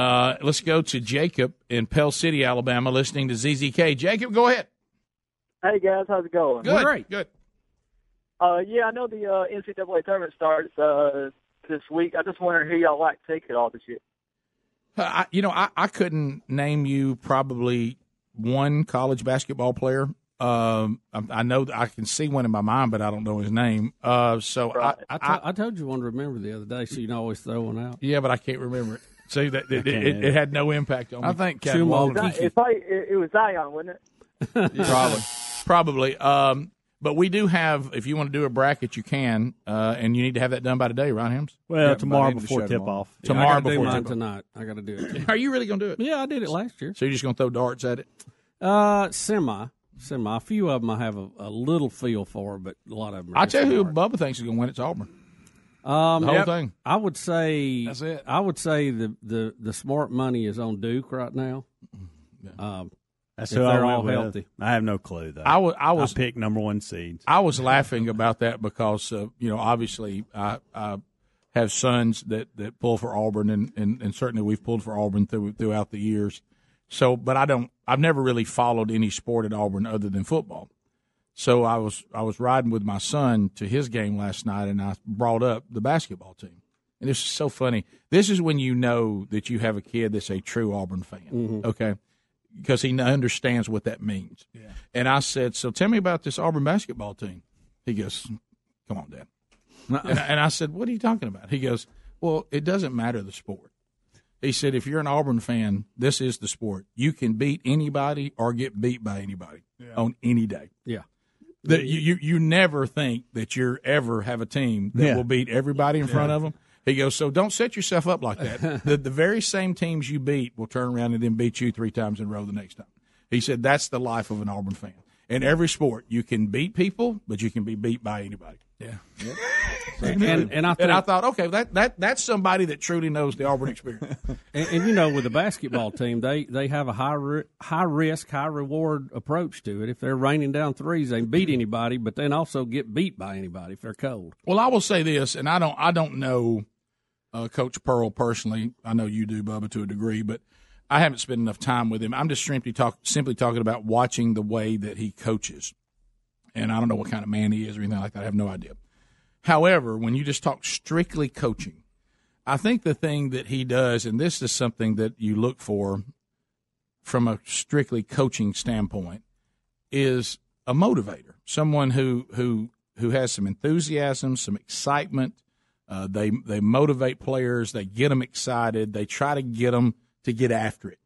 S3: Uh, let's go to Jacob in Pell City, Alabama, listening to ZZK. Jacob, go ahead.
S22: Hey guys, how's it going?
S3: Good. Great, good.
S22: Uh, yeah, I know the uh, NCAA tournament starts uh, this week. I just wonder who y'all like to take it all this year.
S3: Uh, I, you know, I, I couldn't name you probably one college basketball player. Um, I, I know that I can see one in my mind, but I don't know his name. Uh, so I,
S4: I, to- I told you one to remember the other day, so you can always throw one out.
S3: yeah, but I can't remember it. See that it, it, it had no impact on me.
S4: I think Cat Sumo Walker-
S22: It's probably, it, it was Zion, wasn't it?
S3: probably, probably. Um, but we do have. If you want to do a bracket, you can, uh, and you need to have that done by today, right, Hims?
S4: Well,
S3: Yeah,
S4: tomorrow
S3: by the end of the
S4: before
S3: show
S4: tip-off. Yeah, I
S3: Tomorrow
S4: do
S3: before
S4: mine
S3: tip-off.
S4: tonight. I got to do it.
S3: Are you really going to do it?
S4: Yeah, I did it last year.
S3: So you're just going to throw darts at it?
S4: Uh, semi, semi. A few of them I have a, a little feel for, but a lot of them. Are
S3: I tell you who
S4: hard.
S3: Bubba thinks is going to win. It's Auburn.
S4: Um,
S3: The whole
S4: yep.
S3: thing.
S4: I would say
S3: That's it.
S4: I would say the, the, the smart money is on Duke right now. Um,
S5: That's
S4: if
S5: who I
S4: they're
S5: went
S4: all
S5: with.
S4: healthy.
S5: I have no clue though.
S3: I wa- I was-
S5: picked number one seeds.
S3: I was laughing about that because uh, you know obviously I, I have sons that, that pull for Auburn and, and, and certainly we've pulled for Auburn through, throughout the years. So, but I don't. I've never really followed any sport at Auburn other than football. So I was I was riding with my son to his game last night, and I brought up the basketball team. And this is so funny. This is when you know that you have a kid that's a true Auburn fan. Mm-hmm. Okay, because he understands what that means. And I said, "So tell me about this Auburn basketball team." He goes, "Come on, Dad." and, I- and I said, "What are you talking about?" He goes, "Well, it doesn't matter the sport." He said, "If you're an Auburn fan, this is the sport. You can beat anybody or get beat by anybody on any day."
S4: Yeah.
S3: That you, you you never think that you're ever have a team that
S4: Yeah.
S3: will beat everybody in front
S4: Yeah.
S3: of them. He goes, so don't set yourself up like that. the, the very same teams you beat will turn around and then beat you three times in a row the next time. He said that's the life of an Auburn fan. In every sport, you can beat people, but you can be beat by anybody. Yeah.
S4: And- and I
S3: and I thought, okay, that, that that's somebody that truly knows the Auburn experience.
S4: And, and you know, with the basketball team, they they have a high ri- high risk, high reward approach to it. If they're raining down threes, they beat anybody, but then also get beat by anybody if they're cold.
S3: Well, I will say this, and I don't I don't know uh, Coach Pearl personally. I know you do, Bubba, to a degree, but I haven't spent enough time with him. I'm just simply talk simply talking about watching the way that he coaches, and I don't know what kind of man he is or anything like that. I have no idea. However, when you just talk strictly coaching, I think the thing that he does, and this is something that you look for from a strictly coaching standpoint, is a motivator, someone who who who has some enthusiasm, some excitement. Uh, they they motivate players. They get them excited. They try to get them to get after it.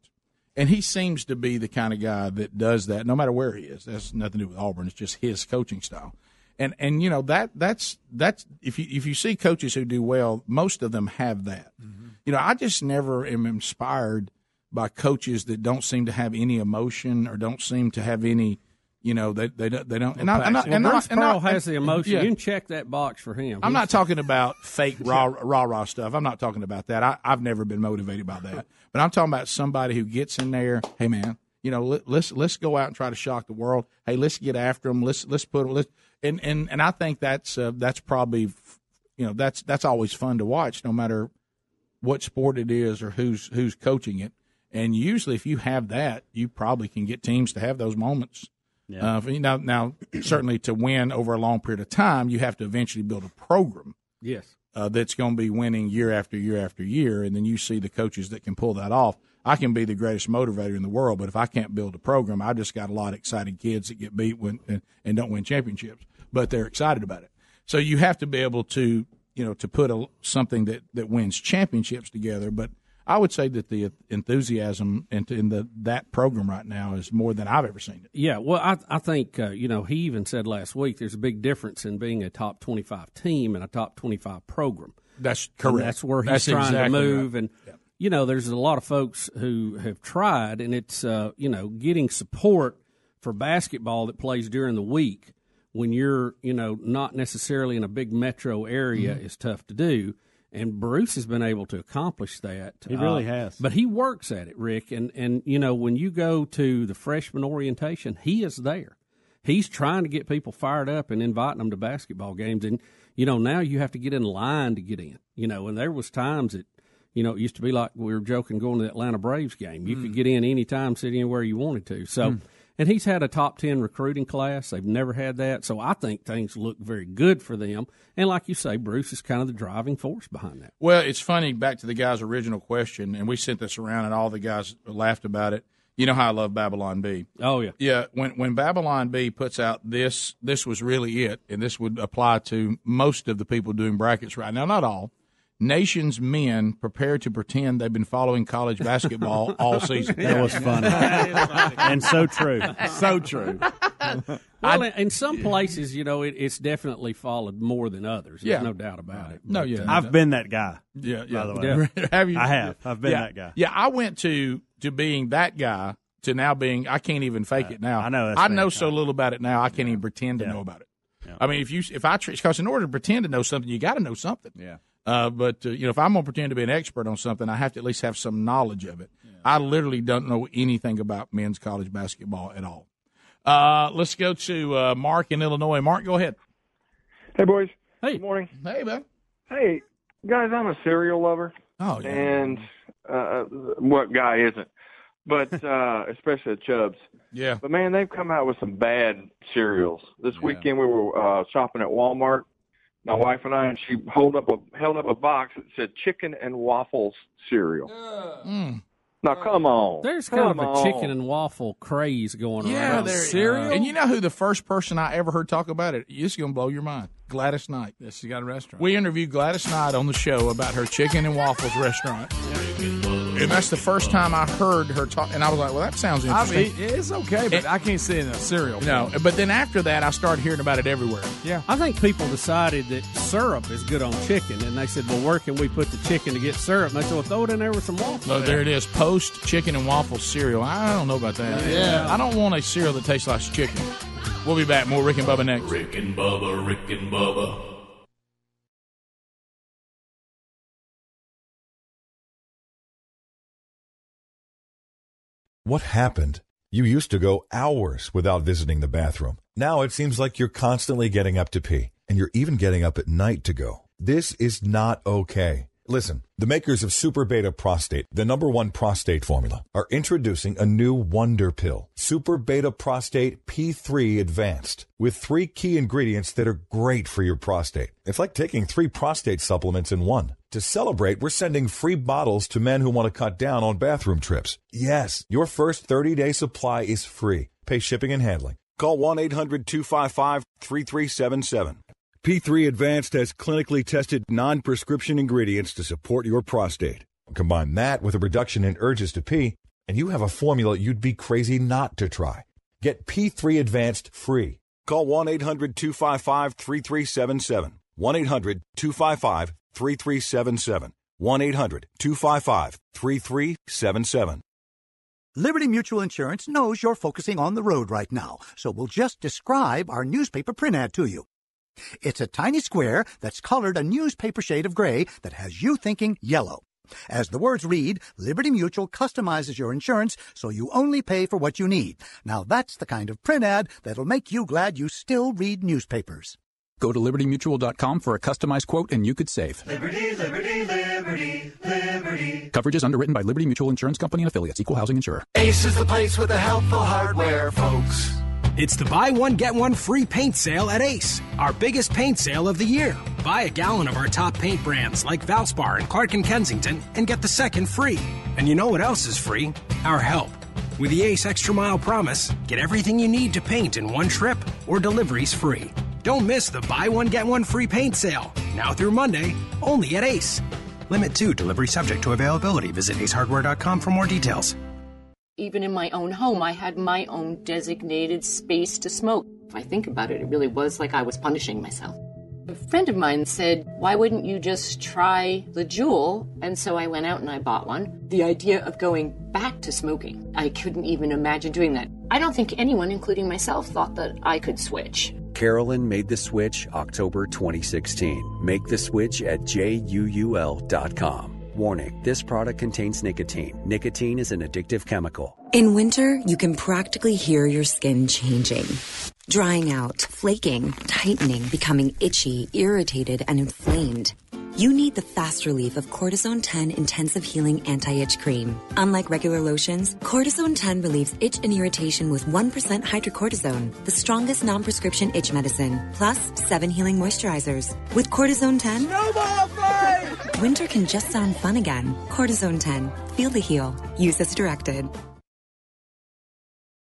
S3: And he seems to be the kind of guy that does that, no matter where he is. That's nothing to do with Auburn. It's just his coaching style. And and you know that that's that's if you if you see coaches who do well, most of them have that. Mm-hmm. You know, I just never am inspired by coaches that don't seem to have any emotion or don't seem to have any. You know, they they don't they don't. And I, and I,
S4: Well,
S3: and I-
S4: Bruce
S3: and I-
S4: Pearl has the emotion.
S3: yeah.
S4: You can check that box for him.
S3: I'm
S4: He's-
S3: not talking about fake raw raw raw stuff. I'm not talking about that. I, I've never been motivated by that. But I'm talking about somebody who gets in there. Hey man, you know, let, let's let's go out and try to shock the world. Hey, let's get after them. Let's let's put let's and and and I think that's uh, that's probably you know that's that's always fun to watch, no matter what sport it is or who's who's coaching it. And usually, if you have that, you probably can get teams to have those moments.
S5: Yeah.
S3: Uh, now, now, certainly to win over a long period of time, you have to eventually build a program
S4: Yes.
S3: uh, that's going to be winning year after year after year, and then you see the coaches that can pull that off. I can be the greatest motivator in the world, but if I can't build a program, I just got a lot of excited kids that get beat when, and, and don't win championships, but they're excited about it. So you have to be able to, you know, to put a, something that, that wins championships together. But I would say that the enthusiasm in, in the that program right now is more than I've ever seen it.
S4: Yeah, well, I I think uh, you know he even said last week there's a big difference in being a top 25 team and a top 25 program.
S3: That's
S4: And
S3: correct.
S4: that's where he's
S3: That's
S4: trying
S3: exactly
S4: to move,
S3: right.
S4: and you know there's a lot of folks who have tried, and it's uh, you know getting support for basketball that plays during the week when you're you know not necessarily in a big metro area
S5: Mhm.
S4: is tough to do. And Bruce has been able to accomplish that.
S5: He really
S4: Uh,
S5: has.
S4: But he works at it, Rick. And and you know when you go to the freshman orientation, he is there. He's trying to get people fired up and inviting them to basketball games. And you know now you have to get in line to get in. You know, and there was times that you know it used to be like we were joking going to the Atlanta Braves game. You could get in any time, sit anywhere you wanted to. So.
S5: Mm.
S4: And he's had a top 10 recruiting class. They've never had that. So I think things look very good for them. And like you say, Bruce is kind of the driving force behind that.
S3: Well, it's funny. Back to the guy's original question, and we sent this around, and all the guys laughed about it. You know how I love Babylon Bee.
S4: Oh yeah,
S3: yeah. When when Babylon Bee puts out this, this was really it, and this would apply to most of the people doing brackets right now. Not all. Nation's men prepare to pretend they've been following college basketball all season.
S5: That was funny. and so true. So true.
S4: Well, in- in some places, you know, it, it's definitely followed more than others. There's
S3: Yeah.
S4: no doubt about it.
S3: No,
S4: But,
S3: yeah.
S4: uh,
S5: I've been that guy.
S3: Yeah, yeah.
S5: By the way.
S3: have you?
S5: I have. I've been
S3: Yeah.
S5: that guy.
S3: Yeah, I went to to being that guy to now being I can't even fake it now.
S5: I know
S3: I know so little about it now. I can't even pretend to know about it. I mean, if you if I because in order to pretend to know something, you got to know something.
S7: Yeah.
S3: Uh, but uh, you know, if I'm gonna pretend to be an expert on something, I have to at least have some knowledge of it. I literally don't know anything about men's college basketball at all. Uh, let's go to uh, Mark in Illinois. Mark, go ahead.
S23: Hey, boys.
S4: Hey.
S23: Good morning.
S3: Hey, man.
S23: Hey, guys, I'm a cereal lover.
S3: Oh, yeah.
S23: And uh, what guy isn't? but uh, especially the Chubbs.
S3: Yeah.
S23: But man, they've come out with some bad cereals. This weekend we were uh, shopping at Walmart. My wife and I, and she held up a held up a box that said chicken and waffles cereal.
S3: Mm.
S23: Now come on,
S4: There's
S23: come
S4: kind of a
S23: on.
S4: chicken and waffle craze going
S3: Yeah,
S4: around.
S3: cereal. And you know who the first person I ever heard talk about it? This is going to blow your mind. Gladys Knight.
S6: Yes, she got a restaurant.
S3: We interviewed Gladys Knight on the show about her chicken and waffles restaurant. And that's the first time I heard her talk. And I was like, well, that sounds
S6: I
S3: interesting.
S6: mean, it's okay, but I can't see it in a cereal.
S3: no, but then after that, I started hearing about it everywhere.
S6: Yeah.
S4: I think people decided that syrup is good on chicken, and they said, "Well, where can we put the chicken to get syrup?" And they said, "Well, throw it in there with some waffles."
S3: So there it is. Post chicken and waffle cereal. I don't know about that.
S4: Yeah.
S3: I don't want a cereal that tastes like chicken. We'll be back. More Rick and Bubba next.
S8: Rick and Bubba, Rick and Bubba.
S15: What happened? You used to go hours without visiting the bathroom. Now it seems like you're constantly getting up to pee, and you're even getting up at night to go. This is not okay. Listen, the makers of Super Beta Prostate, the number one prostate formula, are introducing a new wonder pill, Super Beta Prostate P3 Advanced, with three key ingredients that are great for your prostate. It's like taking three prostate supplements in one. To celebrate, we're sending free bottles to men who want to cut down on bathroom trips. Yes, your first 30 day supply is free. Pay shipping and handling.
S24: Call 1 800 255 3377. P3 Advanced has clinically tested non prescription ingredients to support your prostate.
S15: Combine that with a reduction in urges to pee, and you have a formula you'd be crazy not to try. Get P3 Advanced free.
S24: Call 1 800 255 3377. 1 800 255 3377. 1 800 255 3377.
S1: Liberty Mutual Insurance knows you're focusing on the road right now, so we'll just describe our newspaper print ad to you. It's a tiny square that's colored a newspaper shade of gray that has you thinking yellow. As the words read, Liberty Mutual customizes your insurance so you only pay for what you need. Now that's the kind of print ad that'll make you glad you still read newspapers.
S13: Go to libertymutual.com for a customized quote and you could save.
S8: Liberty, liberty, liberty, liberty.
S13: Coverage is underwritten by Liberty Mutual Insurance Company and affiliates, equal housing insurer.
S8: Ace is the place with the helpful hardware, folks.
S25: It's the buy one, get one free paint sale at Ace, our biggest paint sale of the year. Buy a gallon of our top paint brands like Valspar and Clark and Kensington and get the second free. And you know what else is free? Our help. With the Ace Extra Mile Promise, get everything you need to paint in one trip or deliveries free. Don't miss the buy one, get one free paint sale. Now through Monday, only at Ace. Limit 2, delivery subject to availability. Visit acehardware.com for more details.
S26: Even in my own home, I had my own designated space to smoke. If I think about it, it really was like I was punishing myself. A friend of mine said, Why wouldn't you just try the Juul? And so I went out and I bought one. The idea of going back to smoking, I couldn't even imagine doing that. I don't think anyone, including myself, thought that I could switch.
S27: Carolyn made the switch October 2016. Make the switch at JUUL.com. Warning this product contains nicotine. Nicotine is an addictive chemical.
S14: In winter, you can practically hear your skin changing. Drying out, flaking, tightening, becoming itchy, irritated, and inflamed. You need the fast relief of Cortisone 10 Intensive Healing Anti-Itch Cream. Unlike regular lotions, Cortisone 10 relieves itch and irritation with 1% hydrocortisone, the strongest non-prescription itch medicine, plus 7 healing moisturizers. With Cortisone 10, no more fight! Winter can just sound fun again. Cortisone 10. Feel the heal. Use as directed.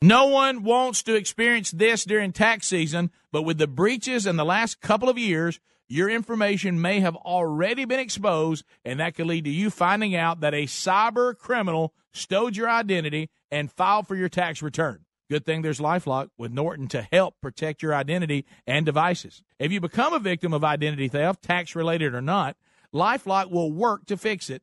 S3: No one wants to experience this during tax season, but with the breaches in the last couple of years, your information may have already been exposed, and that could lead to you finding out that a cyber criminal stowed your identity and filed for your tax return. Good thing there's Lifelock with Norton to help protect your identity and devices. If you become a victim of identity theft, tax related or not, Lifelock will work to fix it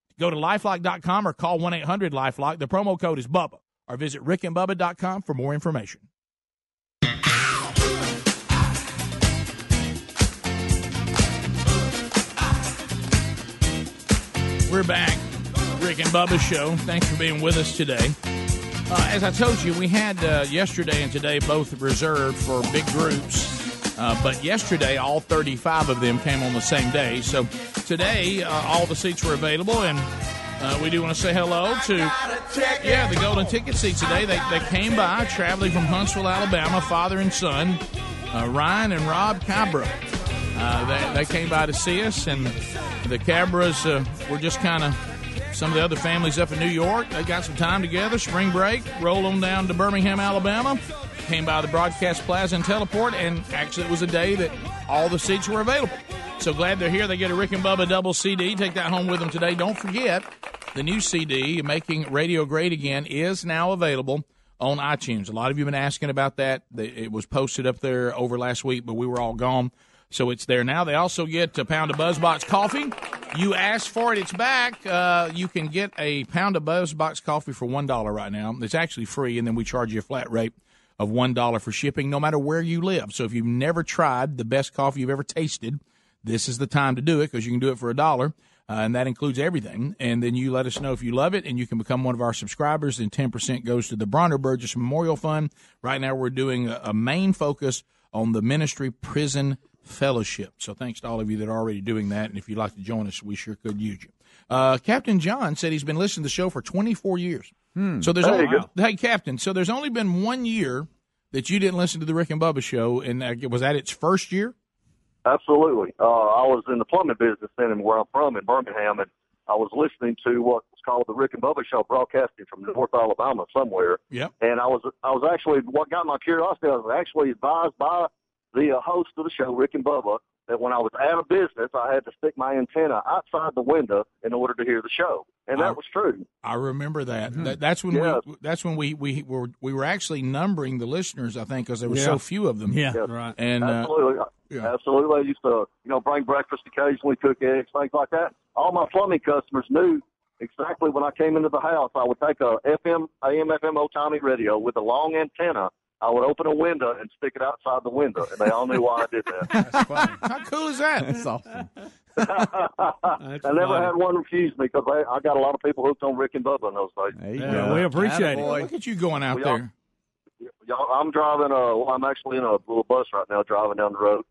S3: Go to lifelock.com or call 1 800 Lifelock. The promo code is BUBBA. Or visit rickandbubba.com for more information. We're back. Rick and Bubba Show. Thanks for being with us today. Uh, as I told you, we had uh, yesterday and today both reserved for big groups. Uh, but yesterday, all 35 of them came on the same day. So today, uh, all the seats were available, and uh, we do want to say hello to yeah the golden ticket seats today. They, they came by traveling from Huntsville, Alabama, father and son, uh, Ryan and Rob Cabra. Uh, they, they came by to see us, and the Cabras uh, were just kind of some of the other families up in New York. They got some time together, spring break, roll them down to Birmingham, Alabama, came by the Broadcast Plaza and Teleport, and actually it was a day that all the seats were available. So glad they're here. They get a Rick and Bubba double CD. Take that home with them today. Don't forget, the new CD, Making Radio Great Again, is now available on iTunes. A lot of you have been asking about that. It was posted up there over last week, but we were all gone. So it's there now. They also get a pound of BuzzBox coffee. You asked for it, it's back. Uh, you can get a pound of BuzzBox coffee for one dollar right now. It's actually free, and then we charge you a flat rate of one dollar for shipping, no matter where you live. So if you've never tried the best coffee you've ever tasted, this is the time to do it because you can do it for a dollar. Uh, and that includes everything. And then you let us know if you love it, and you can become one of our subscribers. Ten percent goes to the Bronner Bussey Memorial Fund. Right now, we're doing a, a main focus on the ministry prison fellowship. So thanks to all of you that are already doing that. And if you'd like to join us, we sure could use you. Uh, Captain John said he's been listening to the show for 24 years. So there's
S28: Hey,
S3: only, hey Captain. So there's only been one year that you didn't listen to the Rick and Bubba show, and uh, was that its first year?
S28: Absolutely. Uh, I was in the plumbing business then, and where I'm from in Birmingham, and I was listening to what was called the Rick and Bubba Show, broadcasting from North Alabama somewhere.
S3: Yep.
S28: And I was, I was actually, what got my curiosity, I was actually advised by the uh, host of the show, Rick and Bubba, that when I was out of business, I had to stick my antenna outside the window in order to hear the show, and that
S3: I-
S28: was true.
S3: I remember that. that that's when
S28: Yeah.
S3: we that's when we, we were we were actually numbering the listeners. I think because there were
S28: Yeah.
S3: so few of them.
S28: Yes.
S4: right.
S3: And uh,
S28: absolutely, absolutely. I used to, you know, bring breakfast occasionally, cook eggs, things like that. All my plumbing customers knew exactly when I came into the house. I would take a FM, AM, FM old timey radio with a long antenna. I would open a window and stick it outside the window, and they all knew why I did that.
S3: how cool is that?
S7: That's awesome.
S28: I never had one refuse me because I, I got a lot of people hooked on Rick and Bubba in those days.
S4: Yeah, we appreciate it.
S3: Look at you going out
S28: We all-
S3: there.
S28: Y'all, I'm driving a. Well, I'm actually in a little bus right now, driving down the road.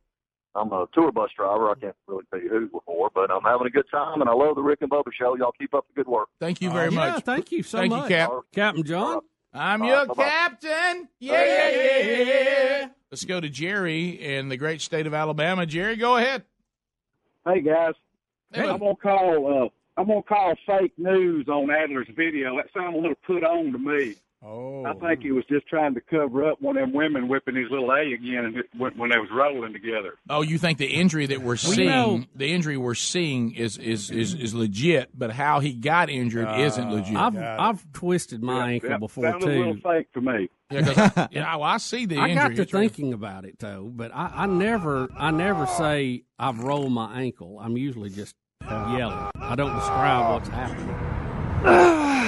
S28: I'm a tour bus driver. I can't really tell you who before, but I'm having a good time, and I love the Rick and Bubba show. Y'all keep up the good work.
S3: Thank you
S4: Uh,
S3: very
S4: yeah,
S3: much.
S4: thank you so
S3: Thank
S4: much.
S3: you, Cap.
S4: Captain John.
S3: I'm
S28: Uh,
S3: your
S28: bye-bye.
S3: captain. Yeah, yeah, yeah, yeah. Let's go to Jerry in the great state of Alabama. Jerry, go ahead.
S29: Hey guys,
S3: Hey.
S29: I'm gonna call. Uh, I'm gonna call fake news on Adler's video. That sounded a little put on to me.
S3: Oh.
S30: I think he was just trying to cover up one of them women whipping his little A again and when, when they was rolling together.
S3: Oh, you think the injury that we're
S30: Well,
S3: seeing,
S30: you know-
S3: the injury we're seeing is is is, is legit, but how he got injured isn't uh, legit.
S4: I've I've twisted my ankle before
S30: Sounded a little
S4: too.
S30: fake to me.
S3: Yeah, 'cause I, yeah, well, I see the
S4: I
S3: injury.
S4: got to
S3: It's right-
S4: thinking about it though, but I, I never I never say I've rolled my ankle. I'm usually just yelling. I don't describe what's happening.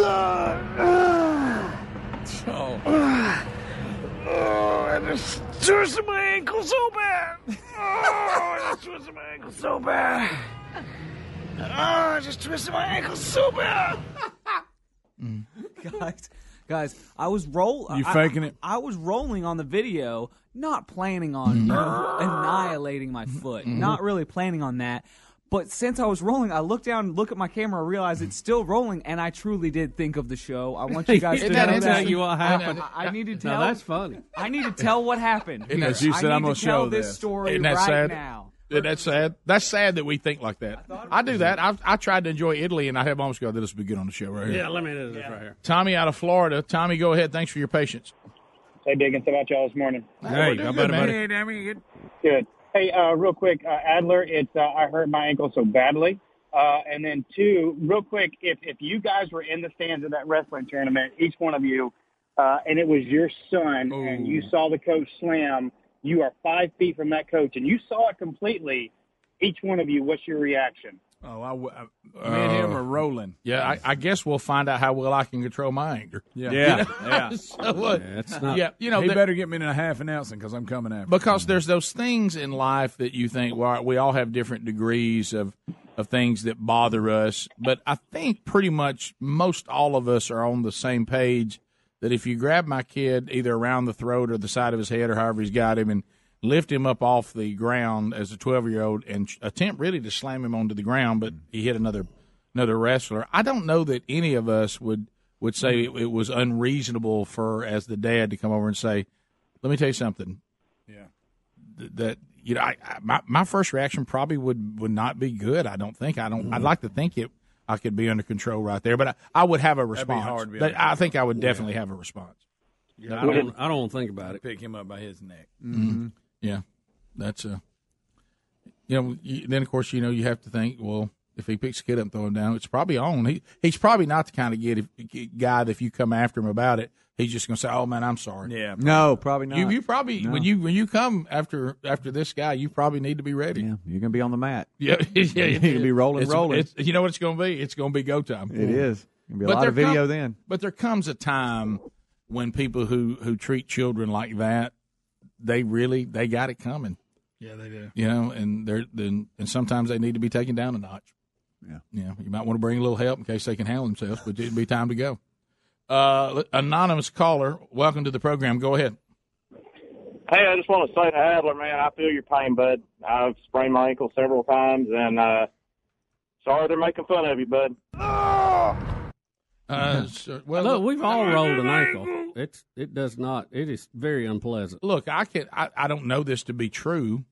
S8: Oh. oh, I just twisted my ankle so bad. Oh, I just twisted my ankle so bad. Oh, I just twisted my ankle so bad.
S31: guys, guys, I was roll.
S3: You
S31: I-
S3: faking it?
S31: I was rolling on the video, not planning on annihilating my foot.
S3: Mhm.
S31: Not really planning on that. But since I was rolling, I looked down, look at my camera, realize it's still rolling, and I truly did think of the show. I want you guys to
S4: Isn't
S31: know
S4: that
S31: that.
S4: tell you what happened?
S31: I, I need to
S4: Now,
S31: tell.
S4: that's funny.
S31: I need to tell what happened.
S3: Isn't that- you
S31: I
S3: said,
S31: need
S3: "I'm
S31: to
S3: gonna
S31: tell
S3: show
S31: this
S3: this."
S31: story
S3: Isn't that
S31: right
S3: sad?
S31: now.
S3: Isn't that sad? That's sad that we think like that. I do that. I I tried to enjoy Italy, and I have almost got this would be good on the show right here.
S4: Yeah, let me do this right here.
S3: Tommy out of Florida. Tommy, go ahead. Thanks for your patience.
S32: Hey, Diggins, how about y'all this morning?
S3: Hey, how about it, buddy?
S32: Good. Good. Hey, uh, real quick, uh, Adler, it's uh, I hurt my ankle so badly. Uh, and then two, real quick, if if you guys were in the stands of that wrestling tournament, each one of you, uh, and it was your son, and you saw the coach slam, you are five feet from that coach, and you saw it completely. Each one of you, what's your reaction?
S3: Oh, I, w- I-
S6: Me and him
S3: uh,
S6: are rolling.
S3: Yeah, I, I guess we'll find out how well I can control my anger.
S6: Yeah,
S3: You
S6: yeah,
S3: know?
S6: yeah.
S3: So what? yeah, you know,
S6: he better get me in a half an ounce because I'm coming after.
S3: because there's those things in life that you think well we all have different degrees of of things that bother us but i think pretty much most all of us are on the same page that if you grab my kid either around the throat or the side of his head or however he's got him and lift him up off the ground as a 12 year old and attempt really to slam him onto the ground but he hit another another wrestler i don't know that any of us would would say it, it was unreasonable for as the dad to come over and say let me tell you something th- that you know, I, I my my first reaction probably would would not be good. I don't think. I don't. I'd mm-hmm. like to think it. I could be under control right there, but I, I would have a
S6: That'd be
S3: response.
S6: hard to be under
S3: I think I would definitely have a response.
S4: Yeah, I don't. I don't think about it.
S6: Pick him up by his neck.
S3: Mhm. Yeah, that's a. You know, you, then of course you know you have to think. Well, if he picks a kid up and throw him down, it's probably on. He he's probably not the kind of kid if, guy that if you come after him about it, he's just going to say, "Oh man, I'm sorry."
S6: Yeah,
S7: No, probably not.
S3: You you probably
S7: No.
S3: when you when you come after after this guy, you probably need to be ready.
S7: Yeah, you're gonna be on the mat.
S3: Yeah, yeah,
S7: you're going to be rolling,
S3: It's-
S7: rolling.
S3: it's- you know what it's going to be? It's going to be go time.
S7: It is. Gonna be a
S3: But
S7: lot
S3: there
S7: of video
S3: come-
S7: then.
S3: But there comes a time when people who who treat children like that, they really they got it coming.
S6: Yeah, they do.
S3: You know, and they're then and sometimes they need to be taken down a notch.
S7: Yeah,
S3: yeah. You might want to bring a little help in case they can handle themselves, but it'd be time to go. Uh, anonymous caller, welcome to the program. Go ahead.
S33: Hey, I just want to say to Adler, man, I feel your pain, bud. I've sprained my ankle several times, and uh, sorry they're making fun of you, bud.
S3: Uh, so- well,
S4: Look, we've all rolled an ankle. It's it does not. It is very unpleasant.
S3: Look, I can I, I don't know this to be true,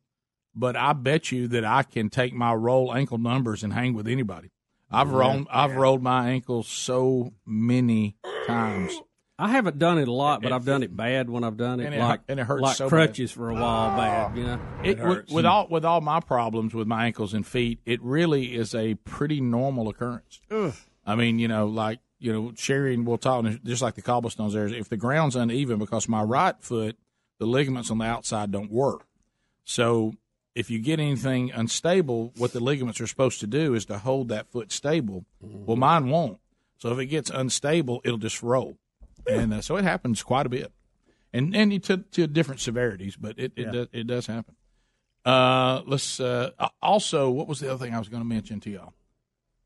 S3: but I bet you that I can take my roll ankle numbers and hang with anybody. I've
S4: Yeah.
S3: rolled I've rolled my ankle so many times.
S4: I haven't done it a lot, but I've done it bad when I've done it.
S3: And it
S4: like
S3: and it hurts
S4: like
S3: so bad.
S4: crutches for a while. Bad, you know.
S3: It, with, with all with all my problems with my ankles and feet, it really is a pretty normal occurrence. I mean, you know, like you know, Sherry and we'll talk just like the cobblestones. There, if the ground's uneven because my right foot, the ligaments on the outside don't work. So if you get anything unstable, what the ligaments are supposed to do is to hold that foot stable. Well, mine won't. So if it gets unstable, it'll just roll, and uh, so it happens quite a bit, and and to to different severities, but it it,
S6: Yeah.
S3: does, it does happen. Uh, let's uh, also, what was the other thing I was going to mention to y'all?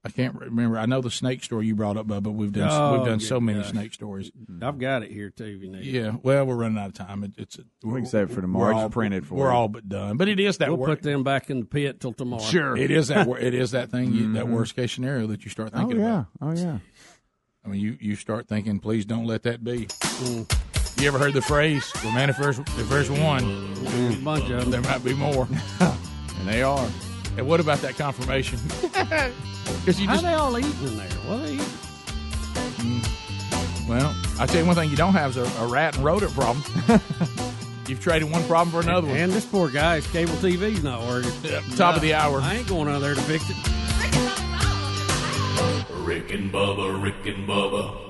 S3: I can't remember. I know the snake story you brought up, Bubba. We've done
S4: Oh,
S3: we've done so many
S4: gosh.
S3: snake stories.
S4: I've got it here too. If you need. it.
S3: Yeah, well, we're running out of time. It, it's
S7: We can save it for tomorrow.
S3: We're all,
S7: print it for
S3: We're
S7: you.
S3: all but done. But it is that
S4: We'll
S3: wor-
S4: put them back in the pit till tomorrow.
S3: Sure, it is that it is that thing you, that
S7: Mhm.
S3: worst case scenario that you start
S7: Oh
S3: thinking
S7: yeah.
S3: about.
S7: Oh yeah.
S3: I mean, you you start thinking, please don't let that be. You ever heard the phrase? Well, man, if there's if there's one,
S4: a bunch of them.
S3: there might be more, and they are. And what about that confirmation? Because you
S4: How
S3: just
S4: they all eating in there? What are they eating? Hmm.
S3: Well, I tell you one thing you don't have is a, a rat and rodent problem. You've traded one problem for another one.
S4: And this poor guy's cable TV's not working.
S3: top of the hour.
S4: I ain't going out there to fix it.
S8: Rick and Bubba, Rick and Bubba.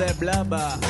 S8: waking on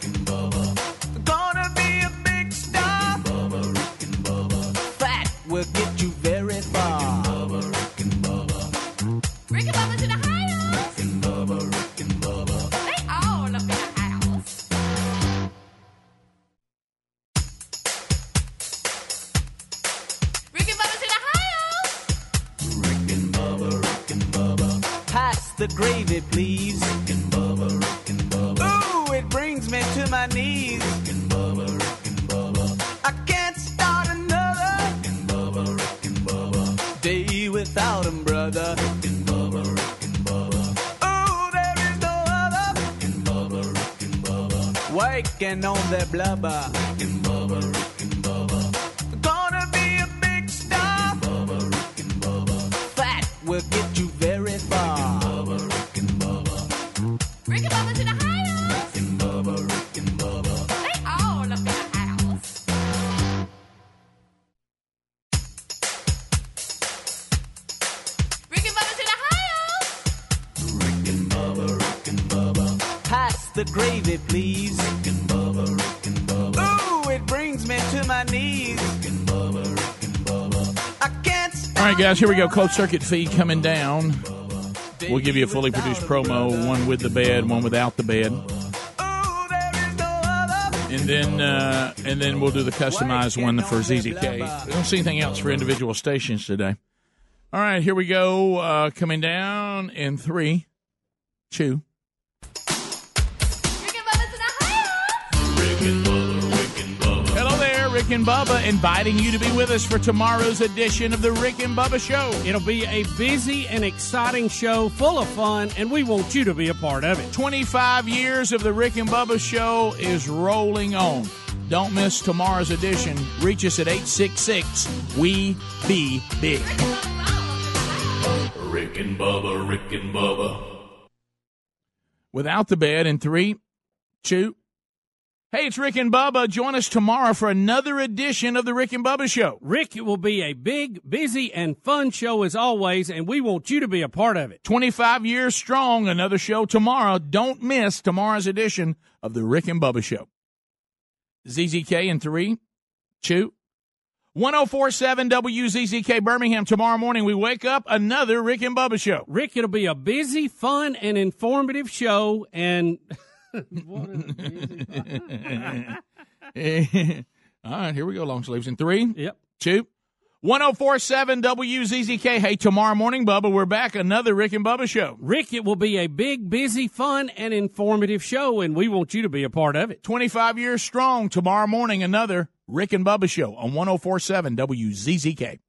S3: guys, here we go. Closed circuit feed coming down. We'll give you a fully produced promo, one with the bed, one without the bed. And then, uh, and then we'll do the customized one for ZZK. We don't see anything else for individual stations today. All right, here we go. Uh, coming down in three, two. Rick and Bubba, inviting you to be with us for tomorrow's edition of the Rick and Bubba Show.
S4: It'll be a busy and exciting show full of fun, and we want you to be a part of it.
S3: 25 years of the Rick and Bubba Show is rolling on. Don't miss tomorrow's edition. Reach us at 866 We Be Big.
S8: Rick and Bubba, Rick and Bubba.
S3: Without the bed in three, two. Hey, it's Rick and Bubba. Join us tomorrow for another edition of the Rick and Bubba Show.
S4: Rick, it will be a big, busy, and fun show as always, and we want you to be a part of it.
S3: 25 years strong. Another show tomorrow. Don't miss tomorrow's edition of the Rick and Bubba Show. ZZK in three, two. 1047 WZZK Birmingham. Tomorrow morning we wake up another Rick and Bubba show.
S4: Rick, it'll be a busy, fun, and informative show, and.
S3: All right, here we go, long sleeves. In three,
S4: yep,
S3: two, 1047 WZZK. Hey, tomorrow morning, Bubba, we're back. Another Rick and Bubba show.
S4: Rick, it will be a big, busy, fun, and informative show, and we want you to be a part of it.
S3: 25 years strong. Tomorrow morning, another Rick and Bubba show on 1047 WZZK.